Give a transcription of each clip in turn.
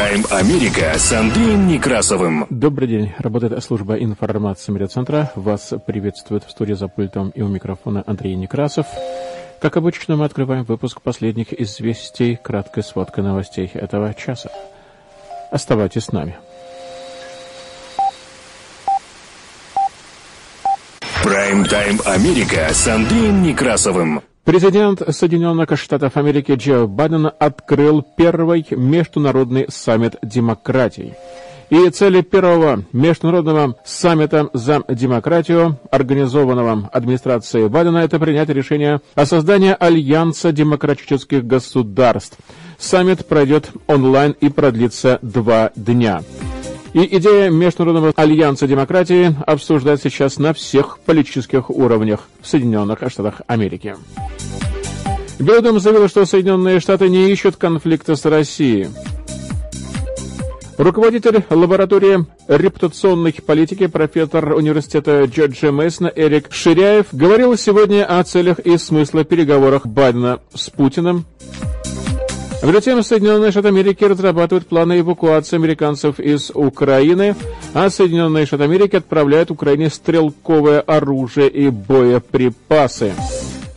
Прайм-тайм Америка с Андреем Некрасовым. Добрый день. Работает служба информации медиацентра. Вас приветствует в студии за пультом и у микрофона Андрей Некрасов. Как обычно, мы открываем выпуск последних известий, краткой сводкой новостей этого часа. Оставайтесь с нами. Прайм-тайм Америка с Андреем Некрасовым. Президент Соединенных Штатов Америки Джо Байден открыл первый международный саммит демократий. И цели первого международного саммита за демократию, организованного администрацией Байдена, это принять решение о создании Альянса демократических государств. Саммит пройдет онлайн и продлится два дня. И идея Международного альянса демократии обсуждается сейчас на всех политических уровнях в Соединенных Штатах Америки. Белый дом заявил, что Соединенные Штаты не ищут конфликта с Россией. Руководитель лаборатории репутационной политики, профессор университета Джорджа Мейсона Эрик Ширяев говорил сегодня о целях и смысле переговоров Байдена с Путиным между тем, Соединенные Штаты Америки разрабатывают планы эвакуации американцев из Украины, а Соединенные Штаты Америки отправляют Украине стрелковое оружие и боеприпасы.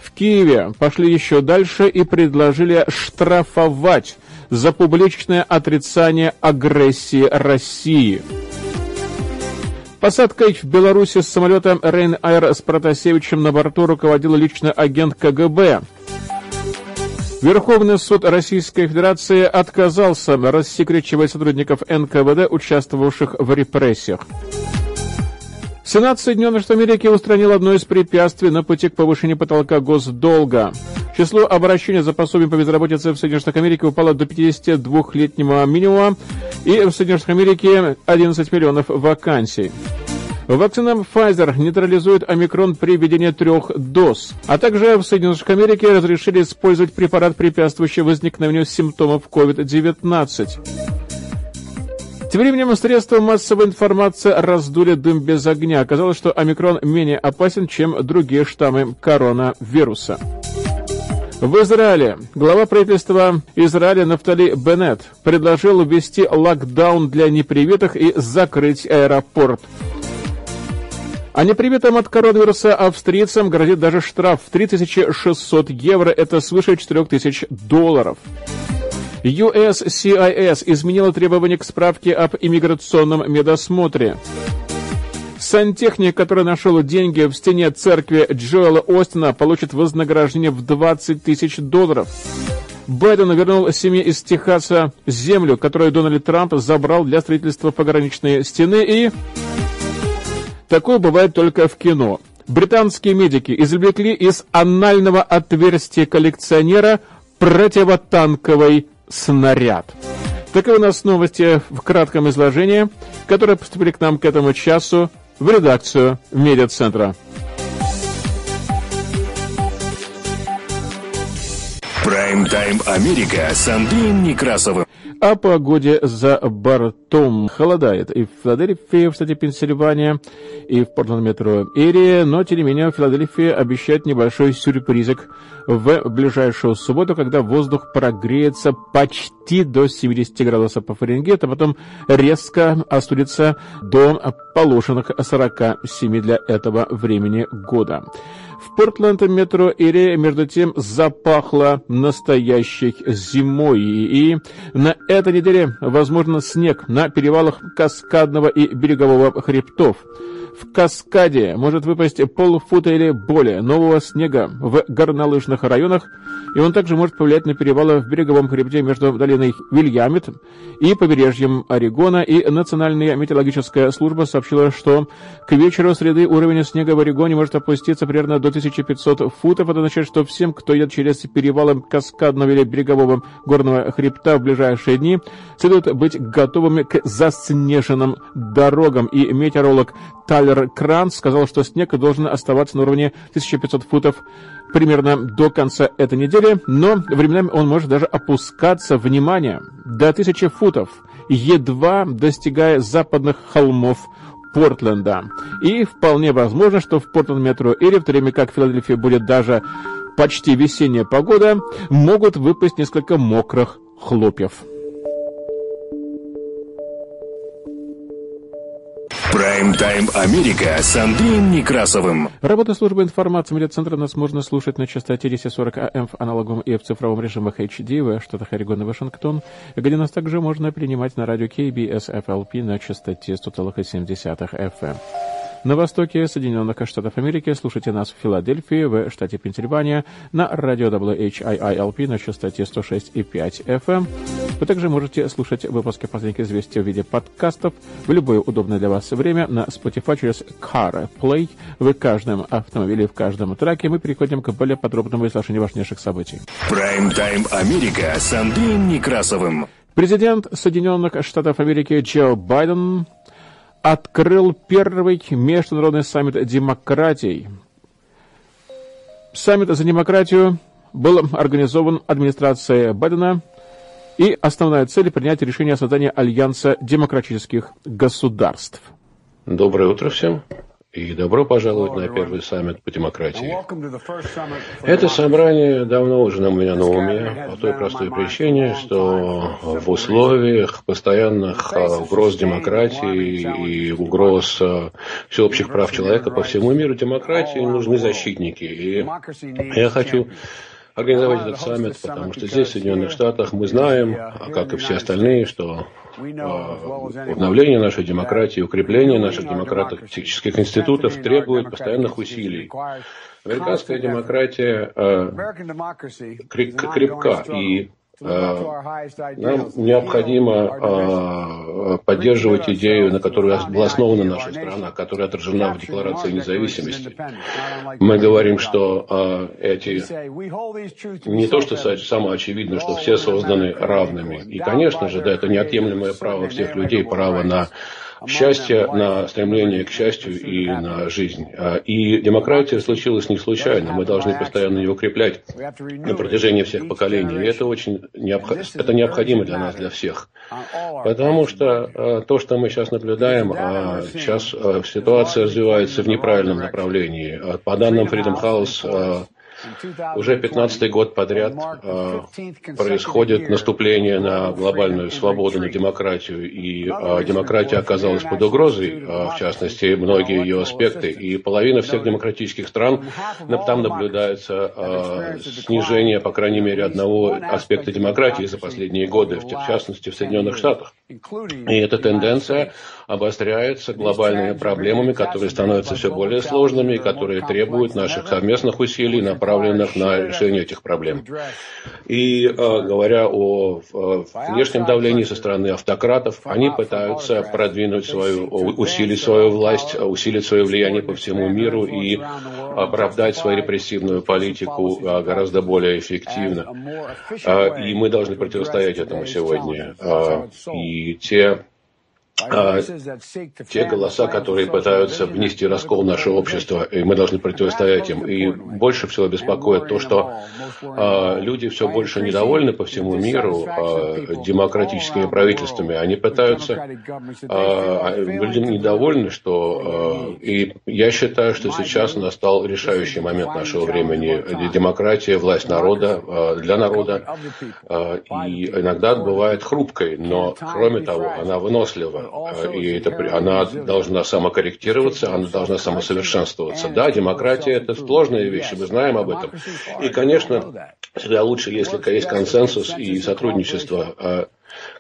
В Киеве пошли еще дальше и предложили штрафовать за публичное отрицание агрессии России. Посадкой в Беларуси с самолета Рейн-Айр с Протасевичем на борту руководил личный агент КГБ. Верховный суд Российской Федерации отказался рассекречивать сотрудников НКВД, участвовавших в репрессиях. Сенат Соединенных Штатов Америки устранил одно из препятствий на пути к повышению потолка госдолга. Число обращений за пособием по безработице в Соединенных Штатах Америки упало до 52-летнего минимума, и в Соединенных Штатах Америки 11 миллионов вакансий. Вакцина Pfizer нейтрализует омикрон при введении трех доз. А также в Соединенных Штатах Америки разрешили использовать препарат, препятствующий возникновению симптомов COVID-19. Тем временем средства массовой информации раздули дым без огня. Оказалось, что омикрон менее опасен, чем другие штаммы коронавируса. В Израиле глава правительства Израиля Нафтали Беннет предложил ввести локдаун для непривитых и закрыть аэропорт. А непривитым от коронавируса австрийцам грозит даже штраф в 3600 евро, это свыше 4000 долларов. USCIS изменила требования к справке об иммиграционном медосмотре. Сантехник, который нашел деньги в стене церкви Джоэла Остина, получит вознаграждение в 20 тысяч долларов. Байден вернул семье из Техаса землю, которую Дональд Трамп забрал для строительства пограничной стены и... Такое бывает только в кино. Британские медики извлекли из анального отверстия коллекционера противотанковый снаряд. Таковы у нас новости в кратком изложении, которые поступили к нам к этому часу в редакцию медиацентра. Прайм-тайм Америка с Андреем Некрасовым. О погоде за бортом. Холодает и в Филадельфии, в штате Пенсильвания, и в Портленд-метро Эрии, но, тем не менее, в Филадельфии обещает небольшой сюрпризик в ближайшую субботу, когда воздух прогреется почти до 70 градусов по Фаренгейту, а потом резко остудится до положенных 47 для этого времени года. В Портленд метро Ире, между тем, запахло настоящей зимой. И на этой неделе, возможно, снег на перевалах Каскадного и Берегового хребтов. В каскаде может выпасть полфута или более нового снега в горнолыжных районах, и он также может повлиять на перевалы в береговом хребте между долиной Вильямит и побережьем Орегона, и Национальная метеорологическая служба сообщила, что к вечеру среды уровень снега в Орегоне может опуститься примерно до 1500 футов. Это означает, что всем, кто едет через перевалы каскадного или берегового горного хребта в ближайшие дни, следует быть готовыми к заснеженным дорогам. И метеоролог Талер Кранц сказал, что снег должен оставаться на уровне 1500 футов примерно до конца этой недели, но временами он может даже опускаться, внимание, до 1000 футов, едва достигая западных холмов Портленда. И вполне возможно, что в Портленд метро или в то время как в Филадельфии будет даже почти весенняя погода, могут выпасть несколько мокрых хлопьев. Прайм-тайм Америка с Андреем Некрасовым. Работа службы информации медиацентра нас можно слушать на частоте 1040 АМ в аналоговом и в цифровом режимах HD в штатах Орегон и Вашингтон, где нас также можно принимать на радио KBS FLP на частоте 100,7 FM. На востоке Соединенных Штатов Америки слушайте нас в Филадельфии, в штате Пенсильвания, на радио WHIILP на частоте 106,5 FM. Вы также можете слушать выпуски последних известий в виде подкастов в любое удобное для вас время на Spotify через CarPlay. В каждом автомобиле, в каждом траке мы переходим к более подробному изложению важнейших событий. Прайм-тайм Америка с Андреем Некрасовым. Президент Соединенных Штатов Америки Джо Байден открыл первый международный саммит демократий. Саммит за демократию был организован администрацией Байдена, и основная цель – принять решение о создании Альянса демократических государств. Доброе утро всем и добро пожаловать на первый саммит по демократии. Это собрание давно уже у меня на уме, по той простой причине, что в условиях постоянных а, угроз демократии и угроз а, всеобщих прав человека по всему миру демократии нужны защитники. И я хочу организовать этот саммит, потому что здесь, в Соединенных Штатах, мы знаем, как и все остальные, что Обновление нашей демократии, укрепление наших демократических институтов требует постоянных усилий. Американская демократия э, крепка, и нам необходимо э, поддерживать идею, на которой была основана наша страна, которая отражена в Декларации независимости. Мы говорим, что э, эти не то, что самое очевидно, что все созданы равными. И, конечно же, да, это неотъемлемое право всех людей, право на счастья, на стремление к счастью и на жизнь. А, и демократия случилась не случайно. Мы должны постоянно ее укреплять на протяжении всех поколений. И это очень необх... это необходимо для нас, для всех. Потому что а, то, что мы сейчас наблюдаем, а, сейчас ситуация развивается в неправильном направлении. По данным Freedom House, уже 15-й год подряд э, происходит наступление на глобальную свободу, на демократию, и э, демократия оказалась под угрозой, э, в частности, многие ее аспекты, и половина всех демократических стран, там наблюдается снижение, по крайней мере, одного аспекта демократии за последние годы, в частности, в Соединенных Штатах. И эта тенденция обостряется глобальными проблемами, которые становятся все более сложными и которые требуют наших совместных усилий, направленных на решение этих проблем. И э, говоря о э, внешнем давлении со стороны автократов, они пытаются продвинуть свою, усилить свою власть, усилить свое влияние по всему миру и оправдать свою репрессивную политику э, гораздо более эффективно. Э, и мы должны противостоять этому сегодня. Э, и те а, те голоса, которые пытаются внести раскол в наше общество, и мы должны противостоять им. И больше всего беспокоит то, что а, люди все больше недовольны по всему миру а, демократическими правительствами. Они пытаются, а, люди недовольны, что... А, и я считаю, что сейчас настал решающий момент нашего времени. Демократия, власть народа, а, для народа, а, и иногда бывает хрупкой, но кроме того, она вынослива. И это, она должна самокорректироваться, она должна самосовершенствоваться. Да, демократия – это сложная вещь, мы знаем об этом. И, конечно, всегда лучше, если есть консенсус и сотрудничество.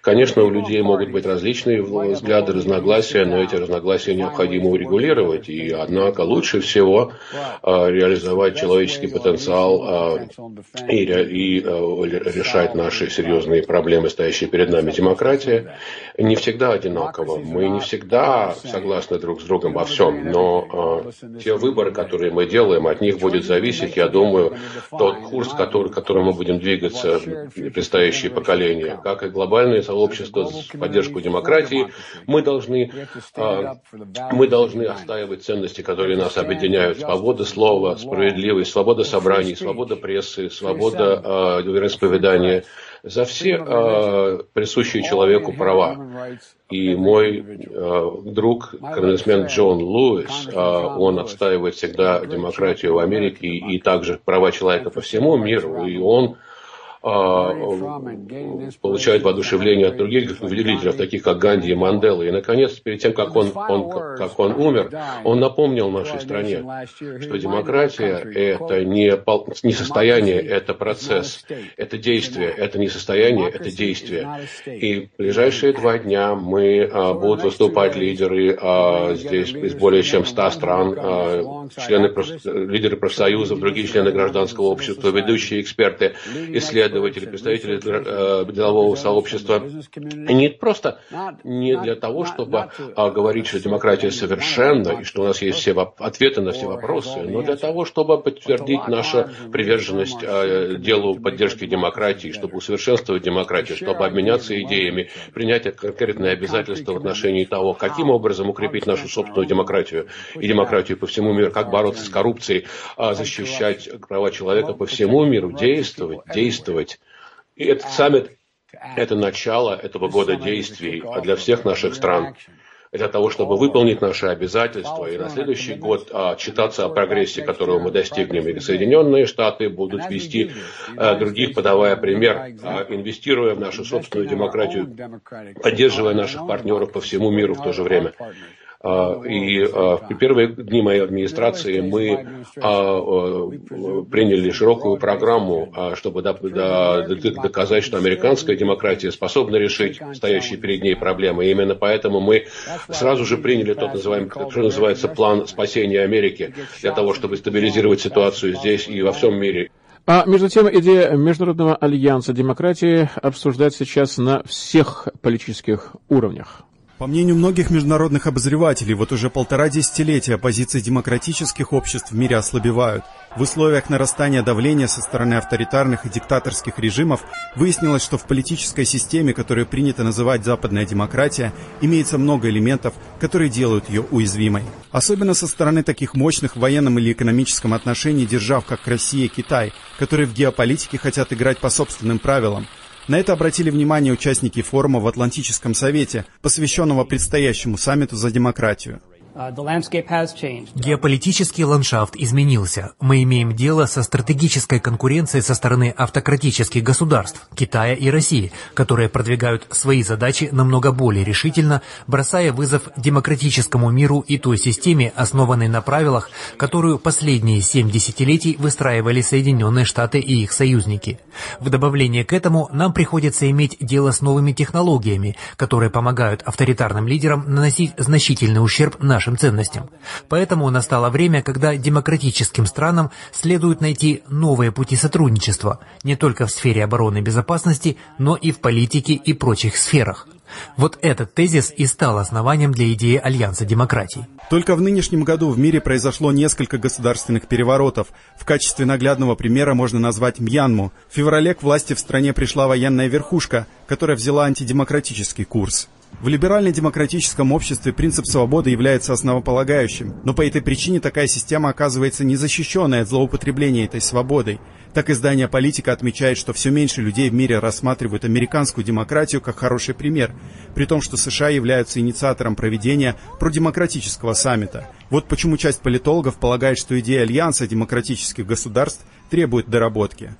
Конечно, у людей могут быть различные взгляды, разногласия, но эти разногласия необходимо урегулировать. И, однако, лучше всего э, реализовать человеческий потенциал э, и, и решать наши серьезные проблемы, стоящие перед нами. Демократия не всегда одинакова. Мы не всегда согласны друг с другом во всем, но те выборы, которые мы делаем, от них будет зависеть, я думаю, тот курс, который, которым мы будем двигаться предстоящие поколения, как и глобальное сообщество поддержку демократии, мы должны, э, мы должны отстаивать ценности, которые нас объединяют. Свобода слова, справедливость, свобода собраний, свобода прессы, свобода э, вероисповедания – за все э, присущие человеку права. И мой э, друг, конгрессмен Джон Луис, э, он отстаивает всегда демократию в Америке и также права человека по всему миру. И он а, получает воодушевление от других лидеров, таких как Ганди и Мандела. И, наконец, перед тем, как он, он, как он умер, он напомнил нашей стране, что демократия – это не, не состояние, это процесс, это действие, это не состояние, это действие. И в ближайшие два дня мы а, будут выступать лидеры а, здесь из более чем 100 стран, а, члены, лидеры профсоюзов, другие члены гражданского общества, ведущие эксперты, исследователи, исследователи, представители э, делового сообщества, не просто не для того, чтобы а, говорить, что демократия совершенна и что у нас есть все ответы на все вопросы, но для того, чтобы подтвердить нашу приверженность а, делу поддержки демократии, чтобы усовершенствовать демократию, чтобы обменяться идеями, принять конкретные обязательства в отношении того, каким образом укрепить нашу собственную демократию и демократию по всему миру, как бороться с коррупцией, а, защищать права человека по всему миру, действовать, действовать действовать. И этот саммит – это начало этого года действий для всех наших стран. для того, чтобы выполнить наши обязательства. И на следующий год а, читаться о прогрессе, которого мы достигнем. И Соединенные Штаты будут вести а, других, подавая пример, а, инвестируя в нашу собственную демократию, поддерживая наших партнеров по всему миру в то же время. А, и а, в первые дни моей администрации мы а, приняли широкую программу, чтобы доказать, что американская демократия способна решить стоящие перед ней проблемы. И именно поэтому мы сразу же приняли тот, что называется, план спасения Америки для того, чтобы стабилизировать ситуацию здесь и во всем мире. А между тем, идея Международного альянса демократии обсуждается сейчас на всех политических уровнях. По мнению многих международных обозревателей, вот уже полтора десятилетия позиции демократических обществ в мире ослабевают. В условиях нарастания давления со стороны авторитарных и диктаторских режимов выяснилось, что в политической системе, которую принято называть западная демократия, имеется много элементов, которые делают ее уязвимой. Особенно со стороны таких мощных в военном или экономическом отношении держав, как Россия и Китай, которые в геополитике хотят играть по собственным правилам, на это обратили внимание участники форума в Атлантическом совете, посвященного предстоящему саммиту за демократию. Uh, Геополитический ландшафт изменился. Мы имеем дело со стратегической конкуренцией со стороны автократических государств Китая и России, которые продвигают свои задачи намного более решительно, бросая вызов демократическому миру и той системе, основанной на правилах, которую последние семь десятилетий выстраивали Соединенные Штаты и их союзники. В добавление к этому нам приходится иметь дело с новыми технологиями, которые помогают авторитарным лидерам наносить значительный ущерб нашим нашим ценностям. Поэтому настало время, когда демократическим странам следует найти новые пути сотрудничества, не только в сфере обороны и безопасности, но и в политике и прочих сферах. Вот этот тезис и стал основанием для идеи Альянса демократий. Только в нынешнем году в мире произошло несколько государственных переворотов. В качестве наглядного примера можно назвать Мьянму. В феврале к власти в стране пришла военная верхушка, которая взяла антидемократический курс. В либерально-демократическом обществе принцип свободы является основополагающим, но по этой причине такая система оказывается незащищенной от злоупотребления этой свободой. Так издание «Политика» отмечает, что все меньше людей в мире рассматривают американскую демократию как хороший пример, при том, что США являются инициатором проведения продемократического саммита. Вот почему часть политологов полагает, что идея альянса демократических государств требует доработки.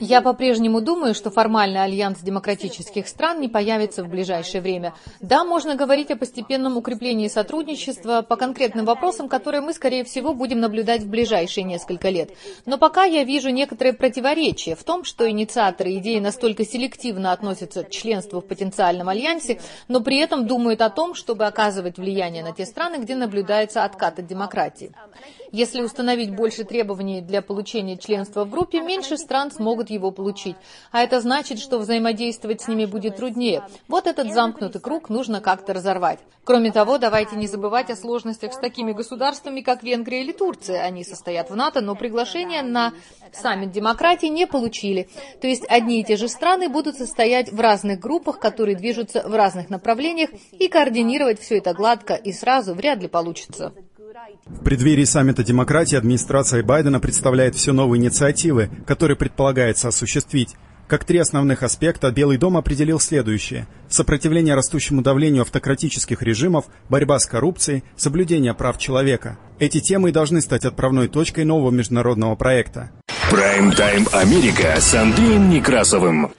Я по-прежнему думаю, что формальный альянс демократических стран не появится в ближайшее время. Да, можно говорить о постепенном укреплении сотрудничества по конкретным вопросам, которые мы, скорее всего, будем наблюдать в ближайшие несколько лет. Но пока я вижу некоторые противоречия в том, что инициаторы идеи настолько селективно относятся к членству в потенциальном альянсе, но при этом думают о том, чтобы оказывать влияние на те страны, где наблюдается откат от демократии. Если установить больше требований для получения членства в группе, меньше стран смогут его получить. А это значит, что взаимодействовать с ними будет труднее. Вот этот замкнутый круг нужно как-то разорвать. Кроме того, давайте не забывать о сложностях с такими государствами, как Венгрия или Турция. Они состоят в НАТО, но приглашение на саммит демократии не получили. То есть одни и те же страны будут состоять в разных группах, которые движутся в разных направлениях, и координировать все это гладко и сразу вряд ли получится. В преддверии саммита демократии администрация Байдена представляет все новые инициативы, которые предполагается осуществить. Как три основных аспекта Белый дом определил следующее. Сопротивление растущему давлению автократических режимов, борьба с коррупцией, соблюдение прав человека. Эти темы должны стать отправной точкой нового международного проекта. Прайм-тайм Америка с Андреем Некрасовым.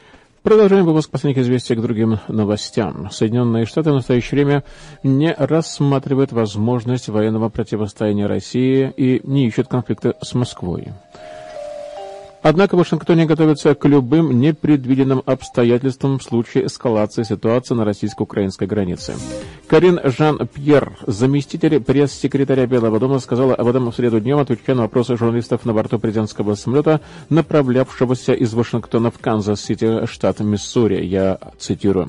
Продолжаем выпуск последних известий к другим новостям. Соединенные Штаты в настоящее время не рассматривают возможность военного противостояния России и не ищут конфликта с Москвой. Однако в Вашингтоне готовятся к любым непредвиденным обстоятельствам в случае эскалации ситуации на российско-украинской границе. Карин Жан-Пьер, заместитель пресс-секретаря Белого дома, сказала об этом в среду днем, отвечая на вопросы журналистов на борту президентского самолета, направлявшегося из Вашингтона в Канзас-Сити, штат Миссури. Я цитирую.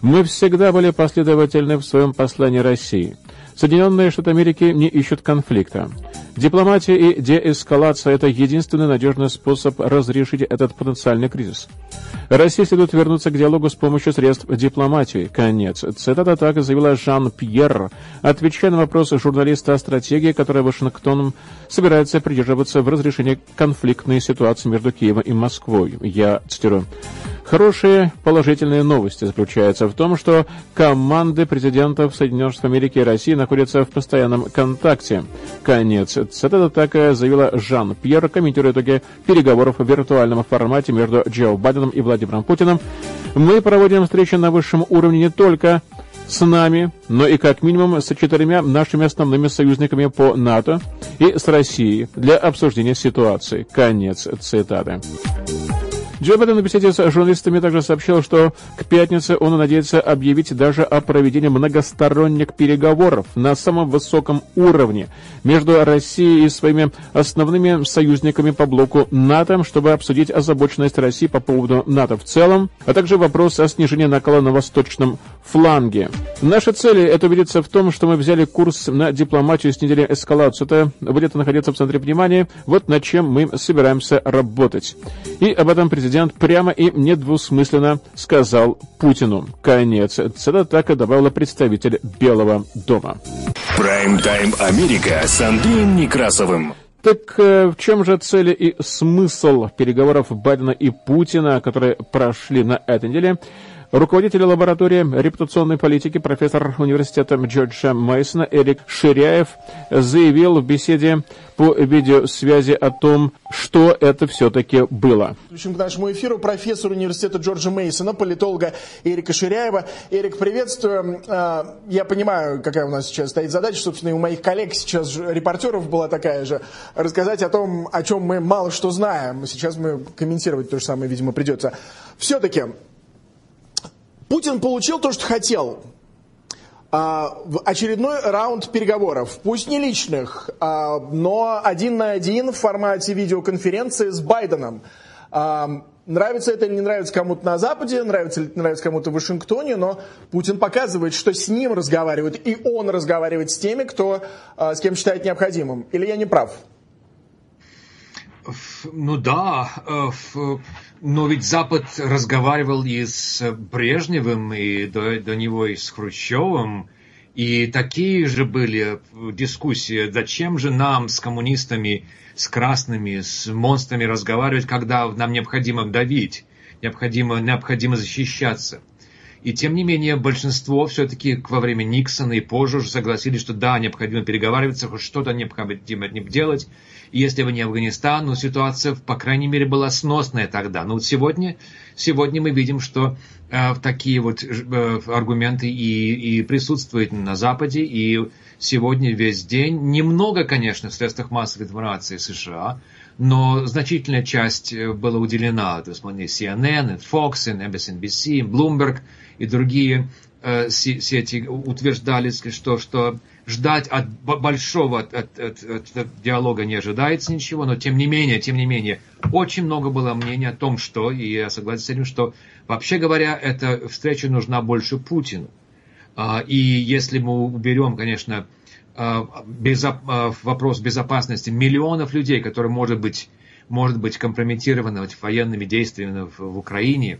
«Мы всегда были последовательны в своем послании России». Соединенные Штаты Америки не ищут конфликта. Дипломатия и деэскалация – это единственный надежный способ разрешить этот потенциальный кризис. Россия следует вернуться к диалогу с помощью средств дипломатии. Конец. Цитата так заявила Жан-Пьер, отвечая на вопрос журналиста о стратегии, которая Вашингтоном собирается придерживаться в разрешении конфликтной ситуации между Киевом и Москвой. Я цитирую. Хорошие положительные новости заключаются в том, что команды президентов Соединенных Штатов Америки и России находятся в постоянном контакте. Конец. Цитата так заявила Жан-Пьер, комментируя итоги переговоров в виртуальном формате между Джо Байденом и Владимиром Путиным. Мы проводим встречи на высшем уровне не только с нами, но и как минимум с четырьмя нашими основными союзниками по НАТО и с Россией для обсуждения ситуации. Конец цитаты. Джо Байден на беседе с журналистами также сообщил, что к пятнице он надеется объявить даже о проведении многосторонних переговоров на самом высоком уровне между Россией и своими основными союзниками по блоку НАТО, чтобы обсудить озабоченность России по поводу НАТО в целом, а также вопрос о снижении накала на восточном фланге. Наша цель – это убедиться в том, что мы взяли курс на дипломатию, снизили эскалацию. Это будет находиться в центре внимания, вот над чем мы собираемся работать. И об этом президент президент прямо и недвусмысленно сказал Путину. Конец. Это так и добавила представитель Белого дома. Прайм-тайм Америка с Андреем Некрасовым. Так э, в чем же цели и смысл переговоров Байдена и Путина, которые прошли на этой неделе? Руководитель лаборатории репутационной политики, профессор университета Джорджа Мейсона Эрик Ширяев заявил в беседе по видеосвязи о том, что это все-таки было. К нашему эфиру профессор университета Джорджа Мейсона, политолога Эрика Ширяева. Эрик, приветствую. А, я понимаю, какая у нас сейчас стоит задача. Собственно, и у моих коллег сейчас репортеров была такая же. Рассказать о том, о чем мы мало что знаем. Сейчас мы комментировать то же самое, видимо, придется. Все-таки Путин получил то, что хотел. А, в очередной раунд переговоров, пусть не личных, а, но один на один в формате видеоконференции с Байденом. А, нравится это или не нравится кому-то на Западе, нравится или не нравится кому-то в Вашингтоне, но Путин показывает, что с ним разговаривают, и он разговаривает с теми, кто, с кем считает необходимым. Или я не прав? Ну да, э, но ведь Запад разговаривал и с Брежневым, и до, до него и с Хрущевым, и такие же были дискуссии, зачем же нам с коммунистами, с красными, с монстрами разговаривать, когда нам необходимо давить, необходимо, необходимо защищаться. И тем не менее, большинство все-таки во время Никсона и позже уже согласились, что да, необходимо переговариваться, хоть что-то необходимо делать. И если бы не Афганистан, ну, ситуация, по крайней мере, была сносная тогда. Но вот сегодня, сегодня мы видим, что э, такие вот э, аргументы и, и присутствуют на Западе, и сегодня весь день, немного, конечно, в средствах массовой информации США, но значительная часть э, была уделена, то есть CNN, Fox, MSNBC, Bloomberg и другие э, сети утверждали, что, что ждать от большого от, от, от, от диалога не ожидается ничего, но тем не менее, тем не менее, очень много было мнений о том, что, и я согласен с этим, что вообще говоря, эта встреча нужна больше Путину. А, и если мы уберем, конечно, безо, э, вопрос безопасности миллионов людей, которые может быть, может быть компрометированы военными действиями в, в Украине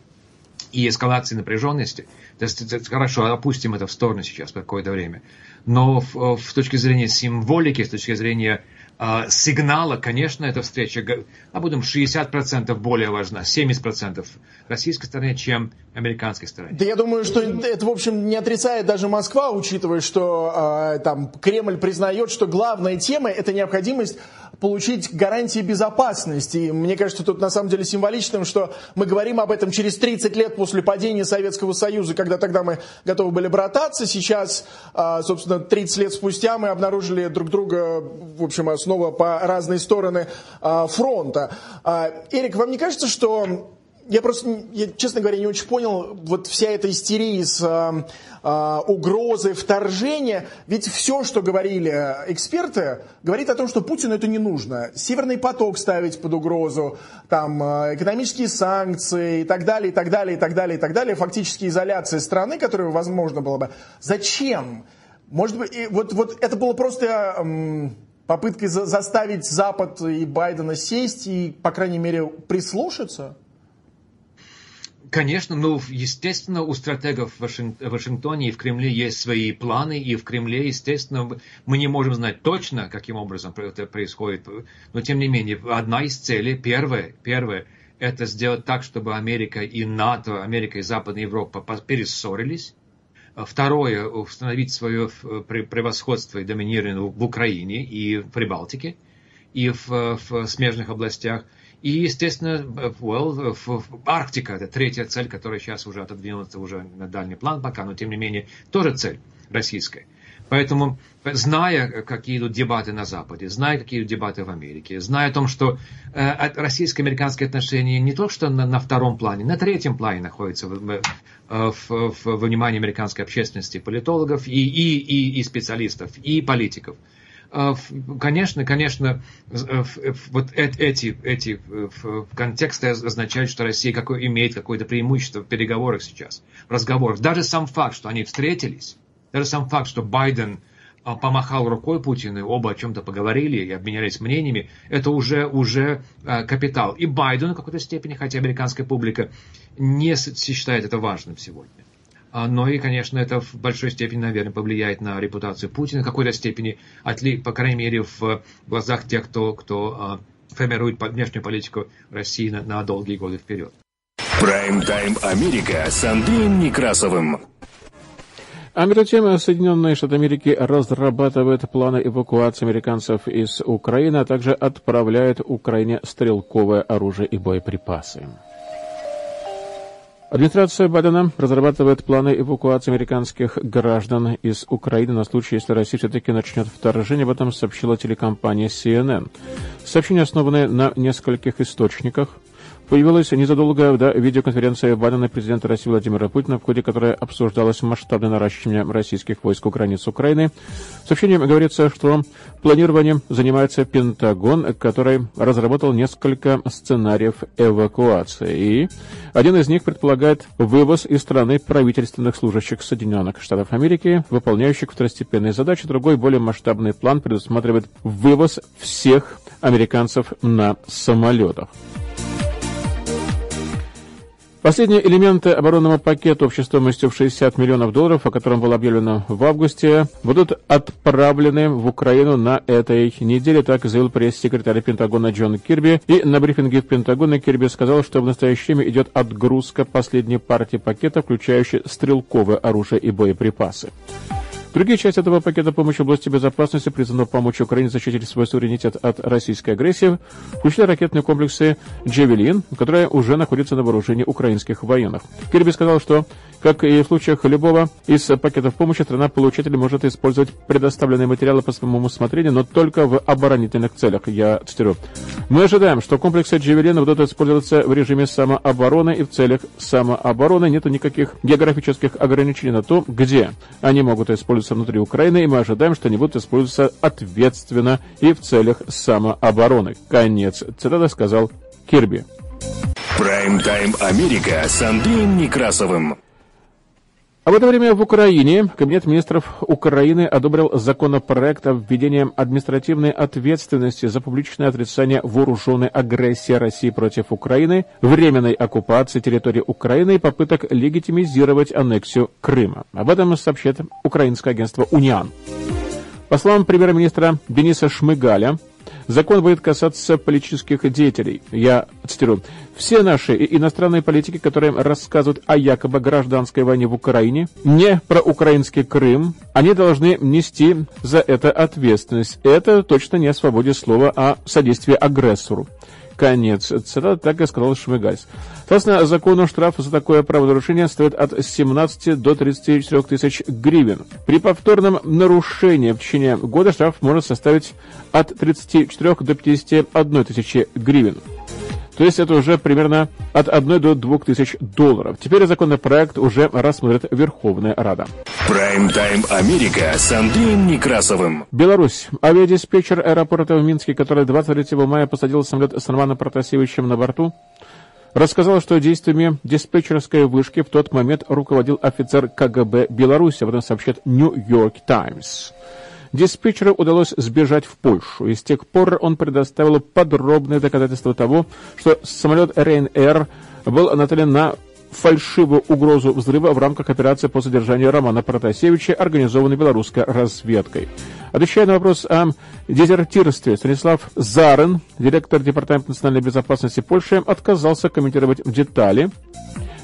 и эскалацией напряженности. То есть, хорошо, опустим это в сторону сейчас какое-то время. Но в, в точке зрения символики, с точки зрения э, сигнала, конечно, эта встреча, а будем 60% более важна, 70% российской стороне, чем американской стороне. Да я думаю, что это, в общем, не отрицает даже Москва, учитывая, что э, там Кремль признает, что главная тема – это необходимость получить гарантии безопасности. И мне кажется, тут на самом деле символичным, что мы говорим об этом через 30 лет после падения Советского Союза, когда тогда мы готовы были брататься. Сейчас, э, собственно, 30 лет спустя мы обнаружили друг друга, в общем, снова по разные стороны э, фронта. Э, Эрик, вам не кажется, что я просто, я, честно говоря, не очень понял вот вся эта истерия с э, э, угрозой вторжения. Ведь все, что говорили эксперты, говорит о том, что Путину это не нужно. Северный поток ставить под угрозу, там, э, экономические санкции и так далее, и так далее, и так далее, и так далее. Фактически изоляция страны, которую возможно было бы. Зачем? Может быть, и вот, вот это было просто... Э, попыткой заставить Запад и Байдена сесть и, по крайней мере, прислушаться? Конечно, ну, естественно, у стратегов в Вашингтоне и в Кремле есть свои планы, и в Кремле, естественно, мы не можем знать точно, каким образом это происходит, но тем не менее, одна из целей, первая, первая, это сделать так, чтобы Америка и НАТО, Америка и Западная Европа перессорились. Второе, установить свое превосходство и доминирование в Украине и в Прибалтике, и в, в смежных областях – и, естественно, well, Арктика – это третья цель, которая сейчас уже отодвинута уже на дальний план пока, но тем не менее тоже цель российская. Поэтому, зная, какие идут дебаты на Западе, зная, какие идут дебаты в Америке, зная о том, что э, российско-американские отношения не то что на, на втором плане, на третьем плане находятся в, в, в, в внимании американской общественности, политологов и, и, и, и специалистов, и политиков – конечно, конечно, э, вот эти, эти контексты означают, что Россия имеет какое-то преимущество в переговорах сейчас, в разговорах. Даже сам факт, что они встретились, даже сам факт, что Байден а, помахал рукой Путину, оба о чем-то поговорили и обменялись мнениями, это уже, уже а, капитал. И Байден в какой-то степени, хотя американская публика не считает это важным сегодня. А, но и, конечно, это в большой степени, наверное, повлияет на репутацию Путина в какой-то степени, по крайней мере, в глазах тех, кто, кто а, формирует внешнюю политику России на, на долгие годы вперед. Прайм-тайм Америка с Андреем Некрасовым. А между тем, Соединенные Штаты Америки разрабатывают планы эвакуации американцев из Украины, а также отправляют Украине стрелковое оружие и боеприпасы. Администрация Байдена разрабатывает планы эвакуации американских граждан из Украины на случай, если Россия все-таки начнет вторжение. Об этом сообщила телекомпания CNN. Сообщение основано на нескольких источниках появилась незадолго до видеоконференции Байдена президента России Владимира Путина, в ходе которой обсуждалось масштабное наращивание российских войск у границ Украины. В сообщении говорится, что планированием занимается Пентагон, который разработал несколько сценариев эвакуации. И один из них предполагает вывоз из страны правительственных служащих Соединенных Штатов Америки, выполняющих второстепенные задачи. Другой, более масштабный план предусматривает вывоз всех американцев на самолетах. Последние элементы оборонного пакета общей стоимостью в 60 миллионов долларов, о котором было объявлено в августе, будут отправлены в Украину на этой неделе, так заявил пресс-секретарь Пентагона Джон Кирби. И на брифинге в Пентагоне Кирби сказал, что в настоящее время идет отгрузка последней партии пакета, включающей стрелковое оружие и боеприпасы. Другие части этого пакета помощи области безопасности призваны помочь Украине защитить свой суверенитет от российской агрессии, включая ракетные комплексы «Джевелин», которые уже находятся на вооружении украинских военных. Кирби сказал, что как и в случаях любого из пакетов помощи, страна-получатель может использовать предоставленные материалы по своему усмотрению, но только в оборонительных целях. Я цитирую. Мы ожидаем, что комплексы «Джевелин» будут использоваться в режиме самообороны и в целях самообороны. Нет никаких географических ограничений на то, где они могут использоваться внутри Украины, и мы ожидаем, что они будут использоваться ответственно и в целях самообороны. Конец цитаты сказал Кирби. Прайм-тайм Америка с Андреем Некрасовым. А в это время в Украине Кабинет министров Украины одобрил законопроект о введении административной ответственности за публичное отрицание вооруженной агрессии России против Украины, временной оккупации территории Украины и попыток легитимизировать аннексию Крыма. Об этом сообщает украинское агентство «Униан». По словам премьер-министра Дениса Шмыгаля, Закон будет касаться политических деятелей. Я цитирую. Все наши иностранные политики, которые рассказывают о якобы гражданской войне в Украине, не про украинский Крым, они должны нести за это ответственность. Это точно не о свободе слова, а содействии агрессору. Конец цитаты, так и сказал Шмыгальс. Согласно закону, штраф за такое правонарушение стоит от 17 до 34 тысяч гривен. При повторном нарушении в течение года штраф может составить от 34 до 51 тысячи гривен. То есть это уже примерно от 1 до 2 тысяч долларов. Теперь законопроект уже рассмотрит Верховная Рада. Прайм-тайм Америка с Андреем Некрасовым. Беларусь. Авиадиспетчер аэропорта в Минске, который 23 мая посадил самолет с Романом Протасевичем на борту, рассказал, что действиями диспетчерской вышки в тот момент руководил офицер КГБ Беларуси, об этом сообщает Нью-Йорк Таймс. Диспетчеру удалось сбежать в Польшу, и с тех пор он предоставил подробные доказательства того, что самолет Ryanair был нацелен на фальшивую угрозу взрыва в рамках операции по задержанию Романа Протасевича, организованной белорусской разведкой. Отвечая на вопрос о дезертирстве, Станислав Зарен, директор Департамента национальной безопасности Польши, отказался комментировать детали,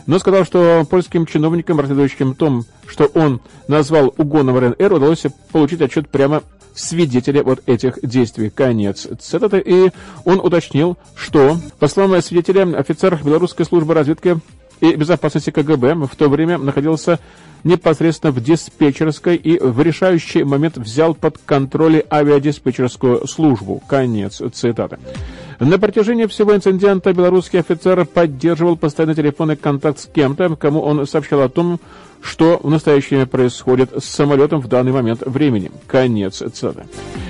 но сказал, что польским чиновникам, расследующим том, что он назвал угоном РНР, удалось получить отчет прямо свидетеля вот этих действий. Конец цитаты. И он уточнил, что, по словам свидетеля, офицер белорусской службы разведки и безопасности КГБ в то время находился непосредственно в диспетчерской и в решающий момент взял под контроль авиадиспетчерскую службу. Конец цитаты. На протяжении всего инцидента белорусский офицер поддерживал постоянный телефонный контакт с кем-то, кому он сообщал о том, что в настоящее время происходит с самолетом в данный момент времени. Конец цитаты.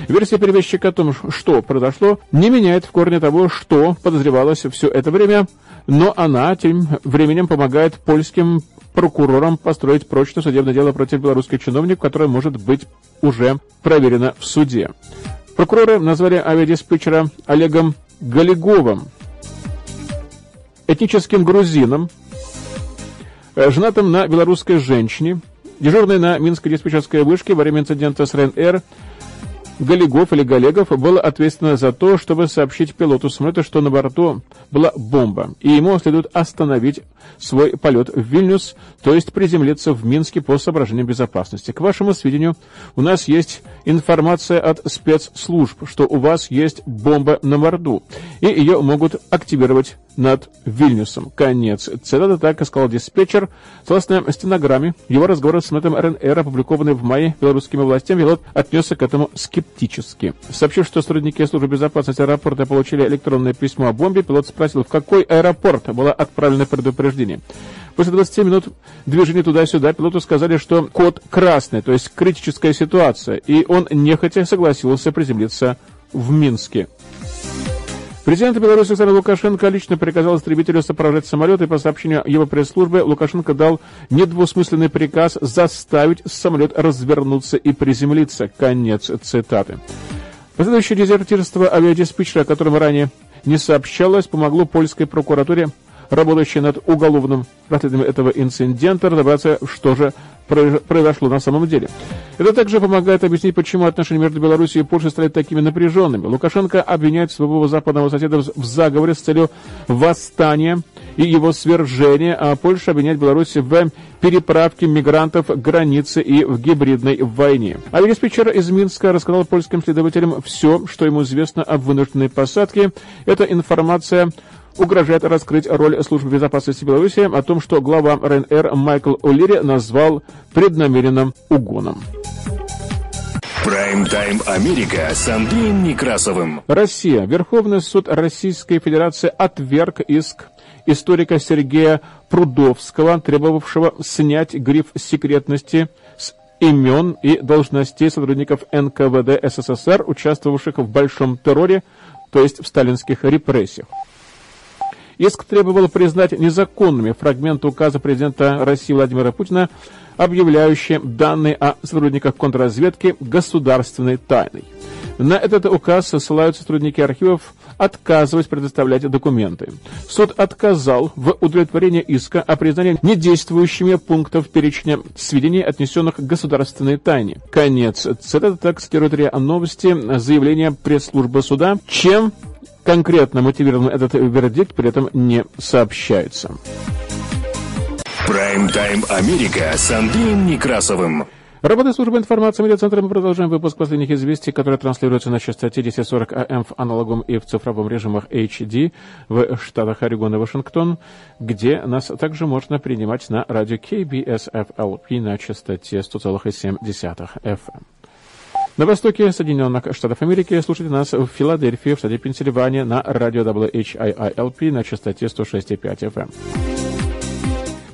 Версия перевозчика о том, что произошло, не меняет в корне того, что подозревалось все это время, но она тем временем помогает польским прокурорам построить прочное судебное дело против белорусских чиновников, которое может быть уже проверено в суде. Прокуроры назвали авиадиспетчера Олегом Галиговым, этническим грузином, э, женатым на белорусской женщине, дежурной на Минской диспетчерской вышке во время инцидента с РНР Галигов или Галегов был ответственен за то, чтобы сообщить пилоту самолета, что на борту была бомба, и ему следует остановить свой полет в Вильнюс, то есть приземлиться в Минске по соображениям безопасности. К вашему сведению, у нас есть информация от спецслужб, что у вас есть бомба на борту, и ее могут активировать над Вильнюсом. Конец цитаты, так сказал диспетчер. Согласно стенограмме, его разговор с Мэттом РНР, опубликованный в мае белорусскими властями, пилот отнесся к этому скептически. Сообщив, что сотрудники службы безопасности аэропорта получили электронное письмо о бомбе, пилот спросил, в какой аэропорт было отправлено предупреждение. После 20 минут движения туда-сюда пилоту сказали, что код красный, то есть критическая ситуация, и он нехотя согласился приземлиться в Минске. Президент Беларуси Александр Лукашенко лично приказал истребителю сопровождать самолет, и по сообщению его пресс-службы Лукашенко дал недвусмысленный приказ заставить самолет развернуться и приземлиться. Конец цитаты. Последующее дезертирство авиадиспетчера, о котором ранее не сообщалось, помогло польской прокуратуре работающие над уголовным расследованием этого инцидента, разобраться, что же произошло на самом деле. Это также помогает объяснить, почему отношения между Беларусью и Польшей стали такими напряженными. Лукашенко обвиняет своего западного соседа в заговоре с целью восстания и его свержения, а Польша обвиняет Беларусь в переправке мигрантов к границе и в гибридной войне. А диспетчер из Минска рассказал польским следователям все, что ему известно об вынужденной посадке. Эта информация угрожает раскрыть роль службы безопасности Беларуси о том, что глава РНР Майкл О'Лири назвал преднамеренным угоном. Прайм-тайм Америка с Андреем Некрасовым. Россия. Верховный суд Российской Федерации отверг иск историка Сергея Прудовского, требовавшего снять гриф секретности с имен и должностей сотрудников НКВД СССР, участвовавших в большом терроре, то есть в сталинских репрессиях. Иск требовал признать незаконными фрагменты указа президента России Владимира Путина, объявляющие данные о сотрудниках контрразведки государственной тайной. На этот указ ссылаются сотрудники архивов, отказываясь предоставлять документы. Суд отказал в удовлетворении иска о признании недействующими пунктов перечня сведений, отнесенных к государственной тайне. Конец цитаты, так цитирует РИА Новости, заявление пресс-службы суда, чем конкретно мотивирован этот вердикт, при этом не сообщается. Прайм-тайм Америка с Андреем Некрасовым. Работа службы информации медиацентра мы продолжаем выпуск последних известий, которые транслируются на частоте 1040 АМ в аналоговом и в цифровом режимах HD в штатах Орегон и Вашингтон, где нас также можно принимать на радио KBSFLP на частоте 100,7 FM. На востоке Соединенных Штатов Америки слушайте нас в Филадельфии, в штате Пенсильвания на радио WHIILP на частоте 106,5 FM.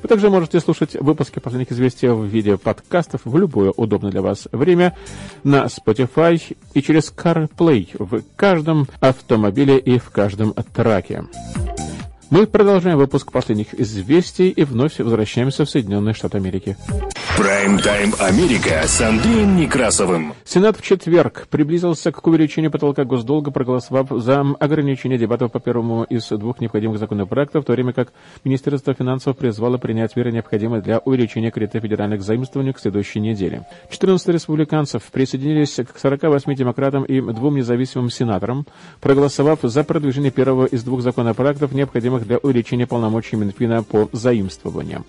Вы также можете слушать выпуски последних известий в виде подкастов в любое удобное для вас время на Spotify и через CarPlay в каждом автомобиле и в каждом траке. Мы продолжаем выпуск последних известий и вновь возвращаемся в Соединенные Штаты Америки. Прайм-тайм Америка с Андреем Некрасовым. Сенат в четверг приблизился к увеличению потолка госдолга, проголосовав за ограничение дебатов по первому из двух необходимых законопроектов, в то время как Министерство финансов призвало принять меры, необходимые для увеличения кредитов федеральных заимствований к следующей неделе. 14 республиканцев присоединились к 48 демократам и двум независимым сенаторам, проголосовав за продвижение первого из двух законопроектов, необходимых необходимых для увеличения полномочий Минфина по заимствованиям.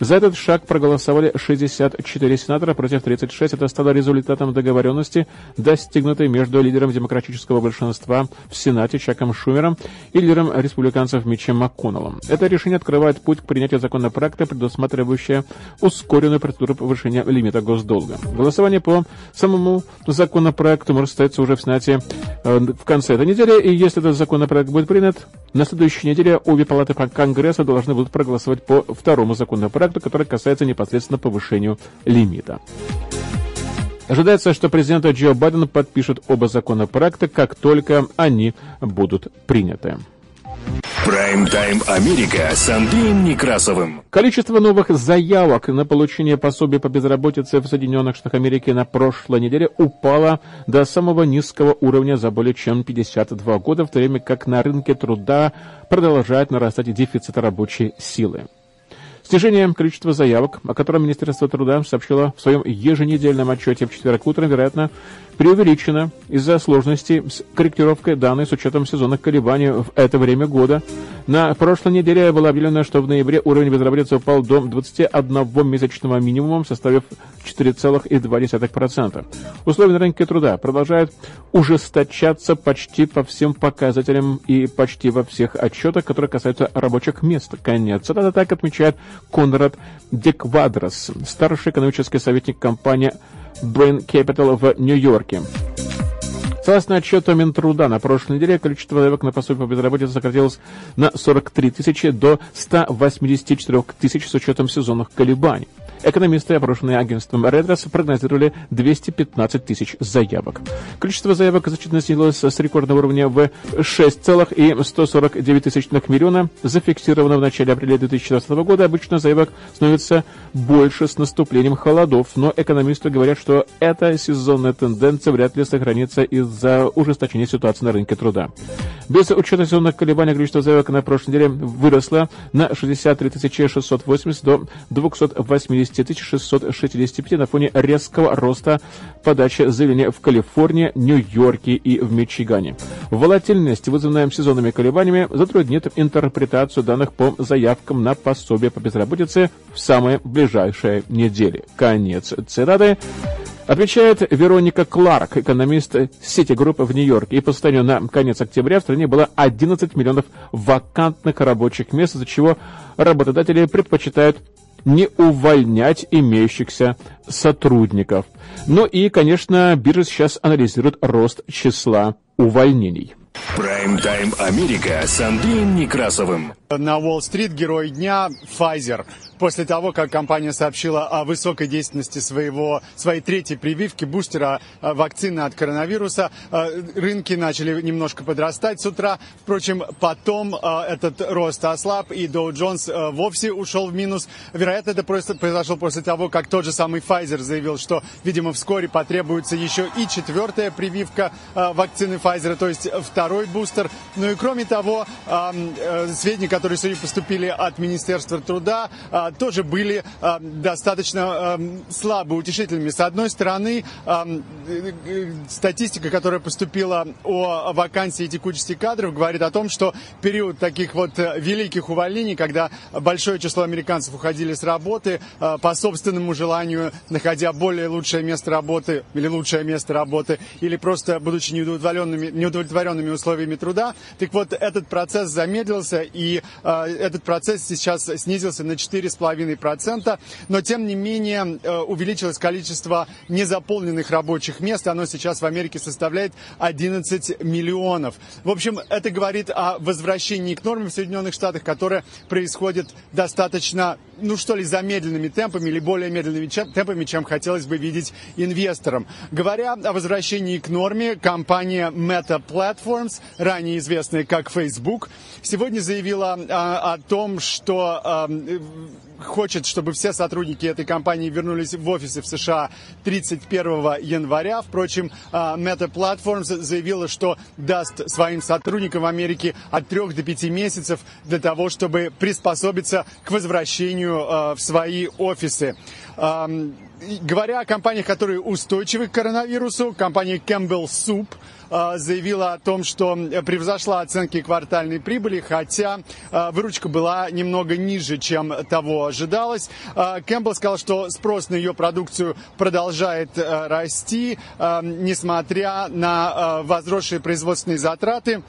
За этот шаг проголосовали 64 сенатора против 36. Это стало результатом договоренности, достигнутой между лидером демократического большинства в Сенате Чаком Шумером и лидером республиканцев Митчем МакКоннеллом. Это решение открывает путь к принятию законопроекта, предусматривающего ускоренную процедуру повышения лимита госдолга. Голосование по самому законопроекту может состояться уже в Сенате э, в конце этой недели, и если этот законопроект будет принят, на следующей неделе обе палаты Конгресса должны будут проголосовать по второму законопроекту, который касается непосредственно повышению лимита. Ожидается, что президент Джо Байден подпишет оба законопроекта, как только они будут приняты. Прайм-тайм Америка с Андреем Некрасовым. Количество новых заявок на получение пособия по безработице в Соединенных Штатах Америки на прошлой неделе упало до самого низкого уровня за более чем 52 года, в то время как на рынке труда продолжает нарастать дефицит рабочей силы. Снижение количества заявок, о котором Министерство труда сообщило в своем еженедельном отчете в четверг утром, вероятно, преувеличено из-за сложности с корректировкой данных с учетом сезонных колебаний в это время года. На прошлой неделе было объявлено, что в ноябре уровень безработицы упал до 21 месячного минимума, составив 4,2%. Условия на рынке труда продолжают ужесточаться почти по всем показателям и почти во всех отчетах, которые касаются рабочих мест. Конец. Это так отмечает Конрад Деквадрос, старший экономический советник компании Brain Capital в Нью-Йорке. Согласно отчету Минтруда, на прошлой неделе количество заявок на пособие по безработице сократилось на 43 тысячи до 184 тысяч с учетом сезонных колебаний. Экономисты, опрошенные агентством Редрос, прогнозировали 215 тысяч заявок. Количество заявок значительно снизилось с рекордного уровня в 6,149 миллиона, зафиксировано в начале апреля 2016 года. Обычно заявок становится больше с наступлением холодов, но экономисты говорят, что эта сезонная тенденция вряд ли сохранится из-за ужесточения ситуации на рынке труда. Без учета сезонных колебаний количество заявок на прошлой неделе выросло на 63 680 до 280 665 на фоне резкого роста подачи заявлений в Калифорнии, Нью-Йорке и в Мичигане. Волатильность, вызванная сезонными колебаниями, затруднит интерпретацию данных по заявкам на пособие по безработице в самые ближайшие недели. Конец цитаты. Отвечает Вероника Кларк, экономист Citigroup в Нью-Йорке. И по состоянию на конец октября в стране было 11 миллионов вакантных рабочих мест, из-за чего работодатели предпочитают не увольнять имеющихся сотрудников. Ну и, конечно, биржа сейчас анализирует рост числа увольнений. Прайм-тайм Америка с Андреем Некрасовым. На Уолл-стрит герой дня Pfizer. После того, как компания сообщила о высокой действенности своего, своей третьей прививки, бустера э, вакцины от коронавируса, э, рынки начали немножко подрастать с утра. Впрочем, потом э, этот рост ослаб, и Dow Jones вовсе ушел в минус. Вероятно, это просто произошло после того, как тот же самый Pfizer заявил, что, видимо, вскоре потребуется еще и четвертая прививка вакцины Pfizer, то есть второй бустер. Ну и кроме того, сведения, которые сегодня поступили от Министерства труда, а, тоже были а, достаточно а, слабо утешительными. С одной стороны, статистика, которая поступила о вакансии и текучести кадров, говорит о том, что период таких вот великих увольнений, когда большое число американцев уходили с работы по собственному желанию, находя более лучшее место работы или лучшее место работы, или просто будучи неудовлетворенными, неудовлетворенными условиями труда, так вот этот процесс замедлился и Э, этот процесс сейчас снизился на 4,5%, но тем не менее э, увеличилось количество незаполненных рабочих мест, оно сейчас в Америке составляет 11 миллионов. В общем, это говорит о возвращении к норме в Соединенных Штатах, которое происходит достаточно, ну что ли, замедленными темпами или более медленными темпами, чем хотелось бы видеть инвесторам. Говоря о возвращении к норме, компания Meta Platforms, ранее известная как Facebook, сегодня заявила а, о том, что а, хочет, чтобы все сотрудники этой компании вернулись в офисы в США 31 января. Впрочем, а, Meta Platforms заявила, что даст своим сотрудникам в Америке от 3 до 5 месяцев для того, чтобы приспособиться к возвращению а, в свои офисы. Говоря о компаниях, которые устойчивы к коронавирусу, компания Campbell Soup заявила о том, что превзошла оценки квартальной прибыли, хотя выручка была немного ниже, чем того ожидалось. А, Кэмпбелл сказал, что спрос на ее продукцию продолжает э, расти, э, несмотря на э, возросшие производственные затраты.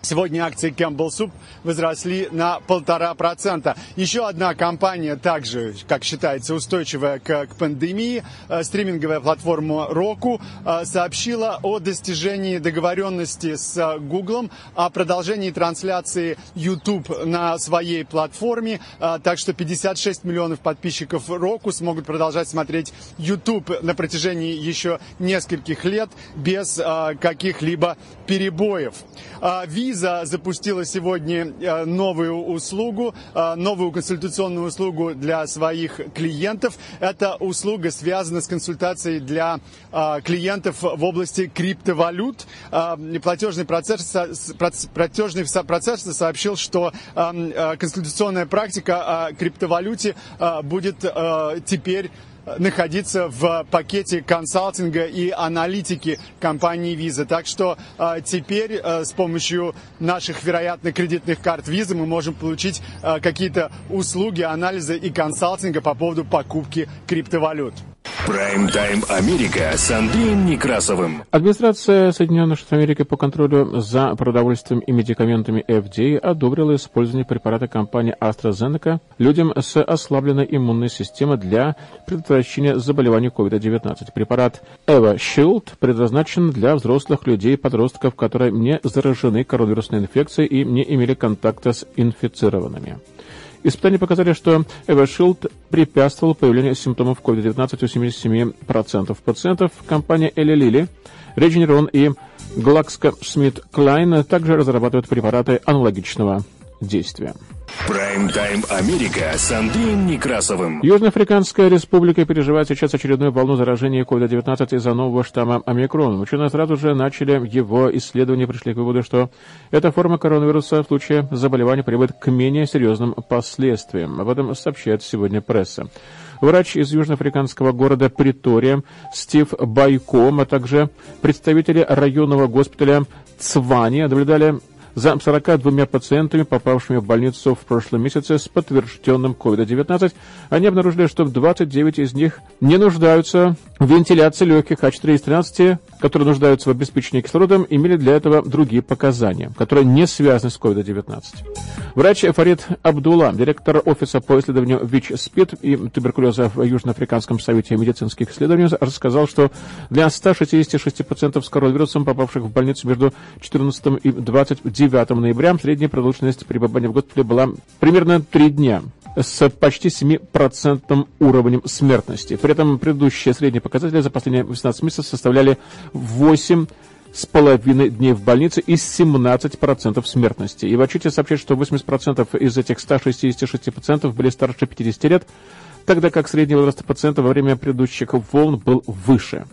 Сегодня акции Campbell Soup возросли на полтора процента. Еще одна компания, также, как считается, устойчивая к, к пандемии, э, стриминговая платформа Roku, э, сообщила о достижении договоренности с Google о продолжении трансляции YouTube на своей платформе. Э, так что 56 миллионов подписчиков Roku смогут продолжать смотреть YouTube на протяжении еще нескольких лет без каких-либо перебоев. Visa запустила сегодня э, новую услугу, э, новую консультационную услугу для своих клиентов. Эта услуга связана с консультацией для э, клиентов в области криптовалют. Платежный процесс, платежный процесс сообщил, что консультационная практика о криптовалюте будет теперь находиться в пакете консалтинга и аналитики компании Visa. Так что э, теперь э, с помощью наших, вероятно, кредитных карт Visa мы можем получить э, какие-то услуги, анализа и консалтинга по поводу покупки криптовалют. Прайм-тайм Америка с Андреем Некрасовым. Администрация Соединенных Штатов Америки по контролю за продовольствием и медикаментами FDA одобрила использование препарата компании AstraZeneca людям с ослабленной иммунной системой для предотвращения заболевания COVID-19. Препарат Eva Shield предназначен для взрослых людей и подростков, которые не заражены коронавирусной инфекцией и не имели контакта с инфицированными. Испытания показали, что Evershield препятствовал появлению симптомов COVID-19 у 77% пациентов. Компания Eli Lilly, Regeneron и GlaxoSmithKline также разрабатывают препараты аналогичного действия. Прайм-тайм Америка с Андреем Некрасовым. Южноафриканская республика переживает сейчас очередную волну заражения COVID-19 из-за нового штамма омикрон. Ученые сразу же начали его исследование, пришли к выводу, что эта форма коронавируса в случае заболевания приводит к менее серьезным последствиям. Об этом сообщает сегодня пресса. Врач из южноафриканского города Притория Стив Байком, а также представители районного госпиталя Цвани наблюдали за 42 пациентами, попавшими в больницу в прошлом месяце с подтвержденным COVID-19, они обнаружили, что 29 из них не нуждаются в вентиляции легких, а 4 из 13, которые нуждаются в обеспечении кислородом, имели для этого другие показания, которые не связаны с COVID-19. Врач Фарид Абдулла, директор офиса по исследованию ВИЧ-СПИД и туберкулеза в Южноафриканском совете медицинских исследований, рассказал, что для 166 пациентов с коронавирусом, попавших в больницу между 14 и 29 9 ноября средняя продолжительность пребывания в госпитале была примерно 3 дня с почти 7% уровнем смертности. При этом предыдущие средние показатели за последние 18 месяцев составляли 8 с половиной дней в больнице и 17% смертности. И в отчете сообщают, что 80% из этих 166 пациентов были старше 50 лет, тогда как средний возраст пациента во время предыдущих волн был выше.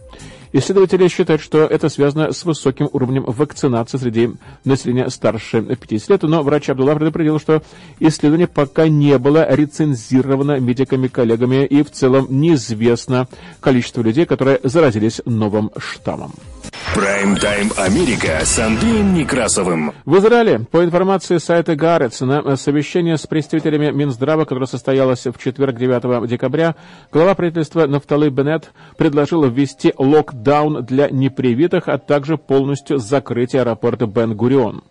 Исследователи считают, что это связано с высоким уровнем вакцинации среди населения старше 50 лет, но врач Абдулла предупредил, что исследование пока не было рецензировано медиками-коллегами и в целом неизвестно количество людей, которые заразились новым штаммом. Прайм-тайм Америка с Андреем Некрасовым. В Израиле, по информации сайта Гарец, на совещание с представителями Минздрава, которое состоялось в четверг 9 декабря, глава правительства Нафталы Беннет предложил ввести локдаун для непривитых, а также полностью закрыть аэропорт Бен-Гурион.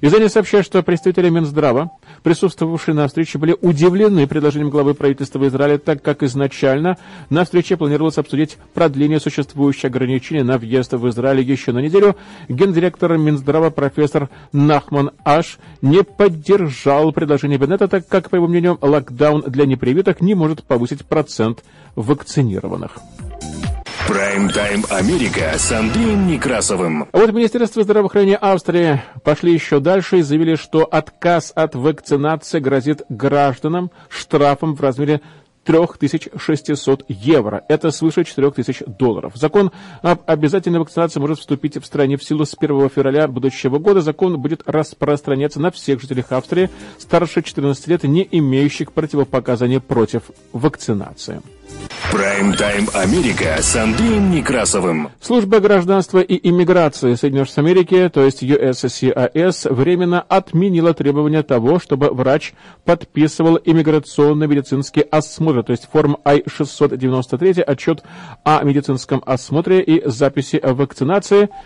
Издание сообщает, что представители Минздрава, присутствовавшие на встрече, были удивлены предложением главы правительства Израиля, так как изначально на встрече планировалось обсудить продление существующих ограничений на въезд в Израиль еще на неделю. Гендиректор Минздрава профессор Нахман Аш не поддержал предложение Беннета, так как, по его мнению, локдаун для непривитых не может повысить процент вакцинированных. Прайм-тайм Америка с Андреем Некрасовым. Вот Министерство здравоохранения Австрии пошли еще дальше и заявили, что отказ от вакцинации грозит гражданам штрафом в размере 3600 евро. Это свыше 4000 долларов. Закон об обязательной вакцинации может вступить в стране в силу с 1 февраля будущего года. Закон будет распространяться на всех жителей Австрии старше 14 лет, не имеющих противопоказаний против вакцинации. Прайм-тайм Америка с Андреем Некрасовым. Служба гражданства и иммиграции Соединенных Штатов Америки, то есть USCIS, временно отменила требования того, чтобы врач подписывал иммиграционно-медицинский осмотр, то есть форм I-693, отчет о медицинском осмотре и записи о вакцинации –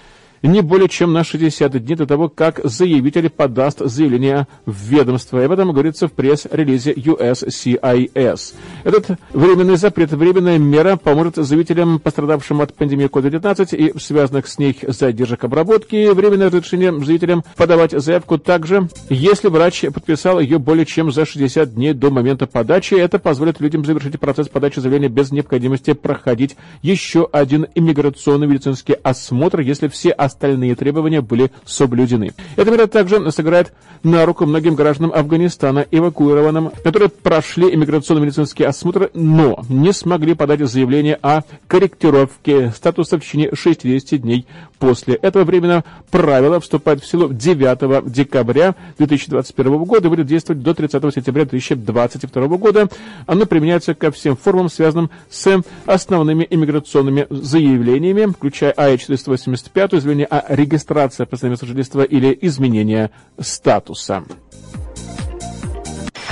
не более чем на 60 дней до того, как заявитель подаст заявление в ведомство. И об этом говорится в пресс-релизе USCIS. Этот временный запрет, временная мера поможет заявителям, пострадавшим от пандемии COVID-19 и связанных с ней задержек обработки. Временное разрешение заявителям подавать заявку также, если врач подписал ее более чем за 60 дней до момента подачи. Это позволит людям завершить процесс подачи заявления без необходимости проходить еще один иммиграционный медицинский осмотр, если все остальные остальные требования были соблюдены. Эта мера также сыграет на руку многим гражданам Афганистана, эвакуированным, которые прошли иммиграционно-медицинский осмотр, но не смогли подать заявление о корректировке статуса в течение 60 дней после этого временно правило вступает в силу 9 декабря 2021 года и будет действовать до 30 сентября 2022 года. Оно применяется ко всем формам, связанным с основными иммиграционными заявлениями, включая АЭ-485, заявление о регистрации постоянного жительства или изменения статуса.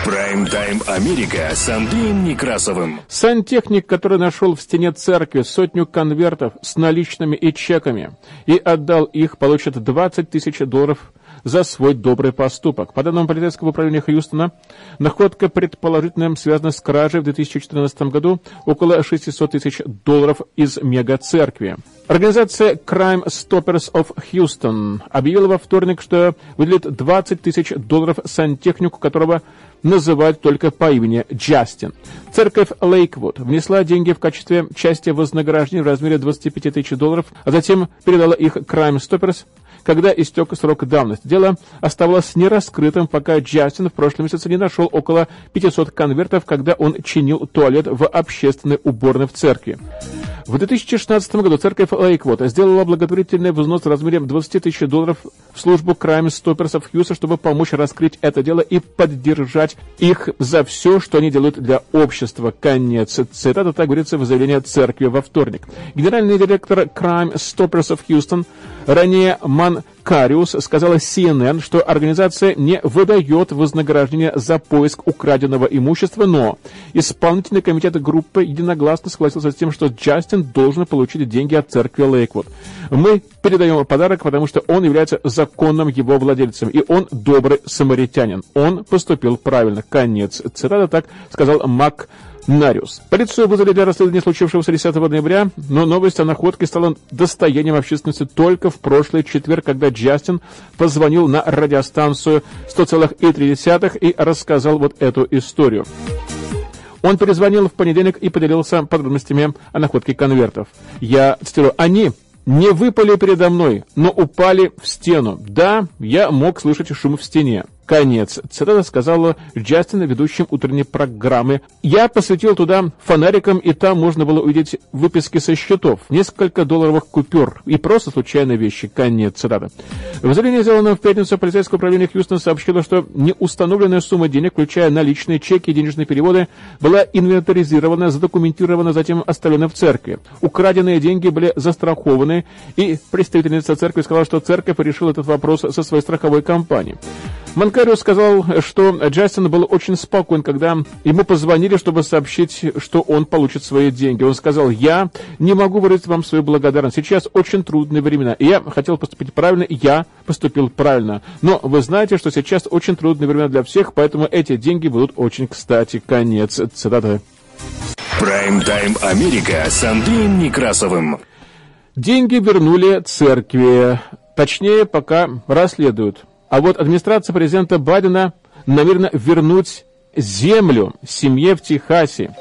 Прайм-тайм Америка с Андреем Некрасовым. Сантехник, который нашел в стене церкви сотню конвертов с наличными и чеками и отдал их, получит 20 тысяч долларов за свой добрый поступок. По данным полицейского управления Хьюстона, находка предположительно связана с кражей в 2014 году около 600 тысяч долларов из мега-церкви. Организация Crime Stoppers of Houston объявила во вторник, что выделит 20 тысяч долларов сантехнику, которого называют только по имени Джастин. Церковь Лейквуд внесла деньги в качестве части вознаграждения в размере 25 тысяч долларов, а затем передала их Crime Stoppers когда истек срок давности. Дело оставалось нераскрытым, пока Джастин в прошлом месяце не нашел около 500 конвертов, когда он чинил туалет в общественной уборной в церкви. В 2016 году церковь Лейквота сделала благотворительный взнос в размере 20 тысяч долларов в службу Crime Stoppers Houston, чтобы помочь раскрыть это дело и поддержать их за все, что они делают для общества. Конец цитата, так говорится в заявлении церкви во вторник. Генеральный директор Crime Stoppers of Houston ранее Ман Кариус сказала CNN, что организация не выдает вознаграждение за поиск украденного имущества, но исполнительный комитет группы единогласно согласился с тем, что Джастин должен получить деньги от церкви Лейквуд. Мы передаем подарок, потому что он является законным его владельцем, и он добрый самаритянин. Он поступил правильно. Конец. Цитата так сказал Мак Нариус. Полицию вызвали для расследования случившегося 10 ноября, но новость о находке стала достоянием общественности только в прошлый четверг, когда Джастин позвонил на радиостанцию 100,3 и рассказал вот эту историю. Он перезвонил в понедельник и поделился подробностями о находке конвертов. Я цитирую, «Они не выпали передо мной, но упали в стену. Да, я мог слышать шум в стене. Конец. Цитата сказала Джастин, ведущим утренней программы. Я посветил туда фонариком, и там можно было увидеть выписки со счетов, несколько долларовых купюр и просто случайные вещи. Конец цитаты. В заявлении, сделанном в пятницу, полицейское управление Хьюстона сообщило, что неустановленная сумма денег, включая наличные чеки и денежные переводы, была инвентаризирована, задокументирована, затем оставлена в церкви. Украденные деньги были застрахованы, и представительница церкви сказала, что церковь решила этот вопрос со своей страховой компанией. Манкарио сказал, что Джастин был очень спокоен, когда ему позвонили, чтобы сообщить, что он получит свои деньги. Он сказал, я не могу выразить вам свою благодарность. Сейчас очень трудные времена, и я хотел поступить правильно, и я поступил правильно. Но вы знаете, что сейчас очень трудные времена для всех, поэтому эти деньги будут очень кстати. Конец цитаты. Прайм-тайм Америка с Андреем Некрасовым. Деньги вернули церкви. Точнее, пока расследуют. А вот администрация президента Байдена намерена вернуть землю семье в Техасе.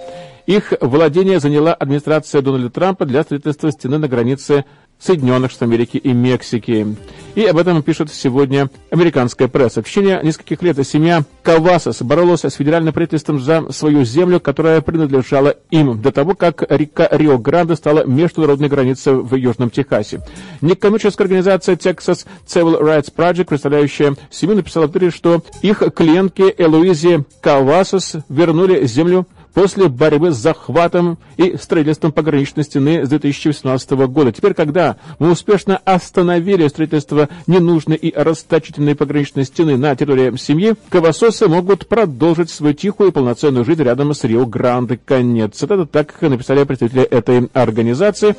Их владение заняла администрация Дональда Трампа для строительства стены на границе Соединенных Штатов Америки и Мексики. И об этом пишет сегодня американская пресса. В течение нескольких лет семья Кавасас боролась с федеральным правительством за свою землю, которая принадлежала им до того, как река Рио-Гранде стала международной границей в Южном Техасе. Некоммерческая организация Texas Civil Rights Project, представляющая семью, написала в Твиттере, что их клиентки Элуизи Кавасас вернули землю после борьбы с захватом и строительством пограничной стены с 2018 года. Теперь, когда мы успешно остановили строительство ненужной и расточительной пограничной стены на территории семьи, кровососы могут продолжить свою тихую и полноценную жизнь рядом с Рио-Гранде. Конец. Это так написали представители этой организации.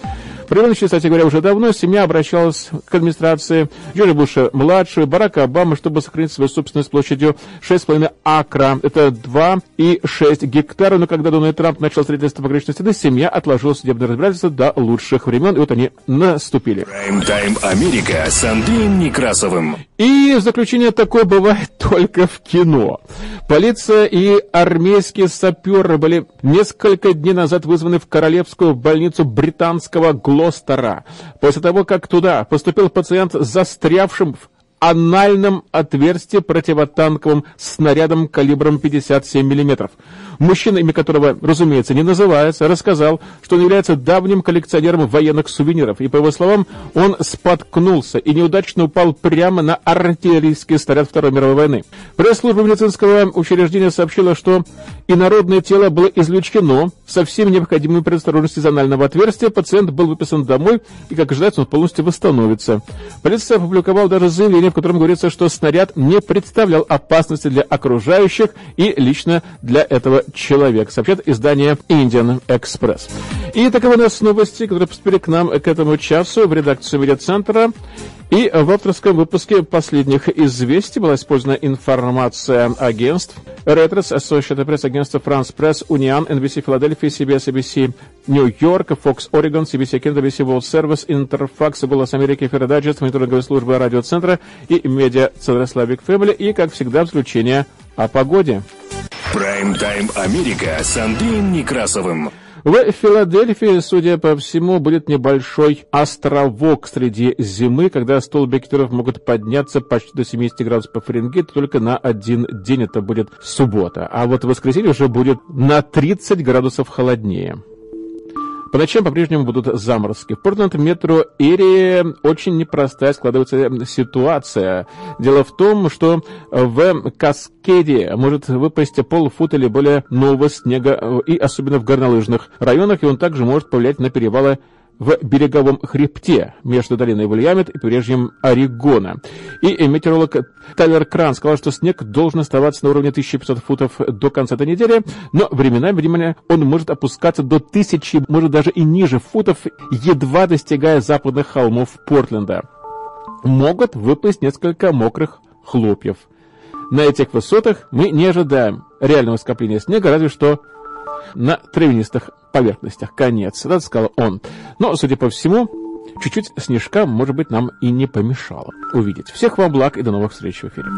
Превенче, кстати говоря, уже давно семья обращалась к администрации Джорджа Буша-младшего, Барака Обамы, чтобы сохранить свою собственность площадью 6,5 акра. Это 2,6 гектара. Но когда Дональд Трамп начал строительство пограничной стены, семья отложила судебное разбирательство до лучших времен. И вот они наступили. Прайм-тайм Америка с Андреем Некрасовым. И заключение такое бывает только в кино. Полиция и армейские саперы были несколько дней назад вызваны в королевскую больницу британского Гло Глостера, после того, как туда поступил пациент с застрявшим в анальном отверстии противотанковым снарядом калибром 57 мм. Мужчина, имя которого, разумеется, не называется, рассказал, что он является давним коллекционером военных сувениров. И, по его словам, он споткнулся и неудачно упал прямо на артиллерийский снаряд Второй мировой войны. Пресс-служба медицинского учреждения сообщила, что инородное тело было извлечено со всеми необходимыми предосторожностями из анального отверстия. Пациент был выписан домой, и, как ожидается, он полностью восстановится. Полиция опубликовала даже заявление, в котором говорится, что снаряд не представлял опасности для окружающих и лично для этого человек, сообщает издание Indian Express. И таковы у нас новости, которые поступили к нам к этому часу в редакцию медиацентра. И в авторском выпуске последних известий была использована информация агентств Reuters, Associated Press, агентство France Press, Union, NBC Филадельфия, CBS, ABC Нью-Йорк, Fox Oregon, CBC Kent, ABC World Service, Interfax, Голос Америки, Феродайджест, мониторинговая служба радиоцентра и медиа-центра Slavic Family. И, как всегда, взключение о погоде. Прайм-тайм Америка с Андреем Некрасовым. В Филадельфии, судя по всему, будет небольшой островок среди зимы, когда столбики ветров могут подняться почти до 70 градусов по Фаренгейту только на один день. Это будет суббота. А вот в воскресенье уже будет на 30 градусов холоднее. По ночам по-прежнему будут заморозки. В Портленд метро Эри очень непростая складывается ситуация. Дело в том, что в Каскеде может выпасть полфута или более нового снега, и особенно в горнолыжных районах, и он также может повлиять на перевалы в береговом хребте между долиной Вильямет и побережьем Орегона. И метеоролог Тайлер Кран сказал, что снег должен оставаться на уровне 1500 футов до конца этой недели, но временами, видимо, он может опускаться до 1000, может даже и ниже футов, едва достигая западных холмов Портленда. Могут выпасть несколько мокрых хлопьев. На этих высотах мы не ожидаем реального скопления снега, разве что на травянистых поверхностях. Конец, да, сказал он. Но, судя по всему, чуть-чуть снежка, может быть, нам и не помешало увидеть. Всех вам благ и до новых встреч в эфире.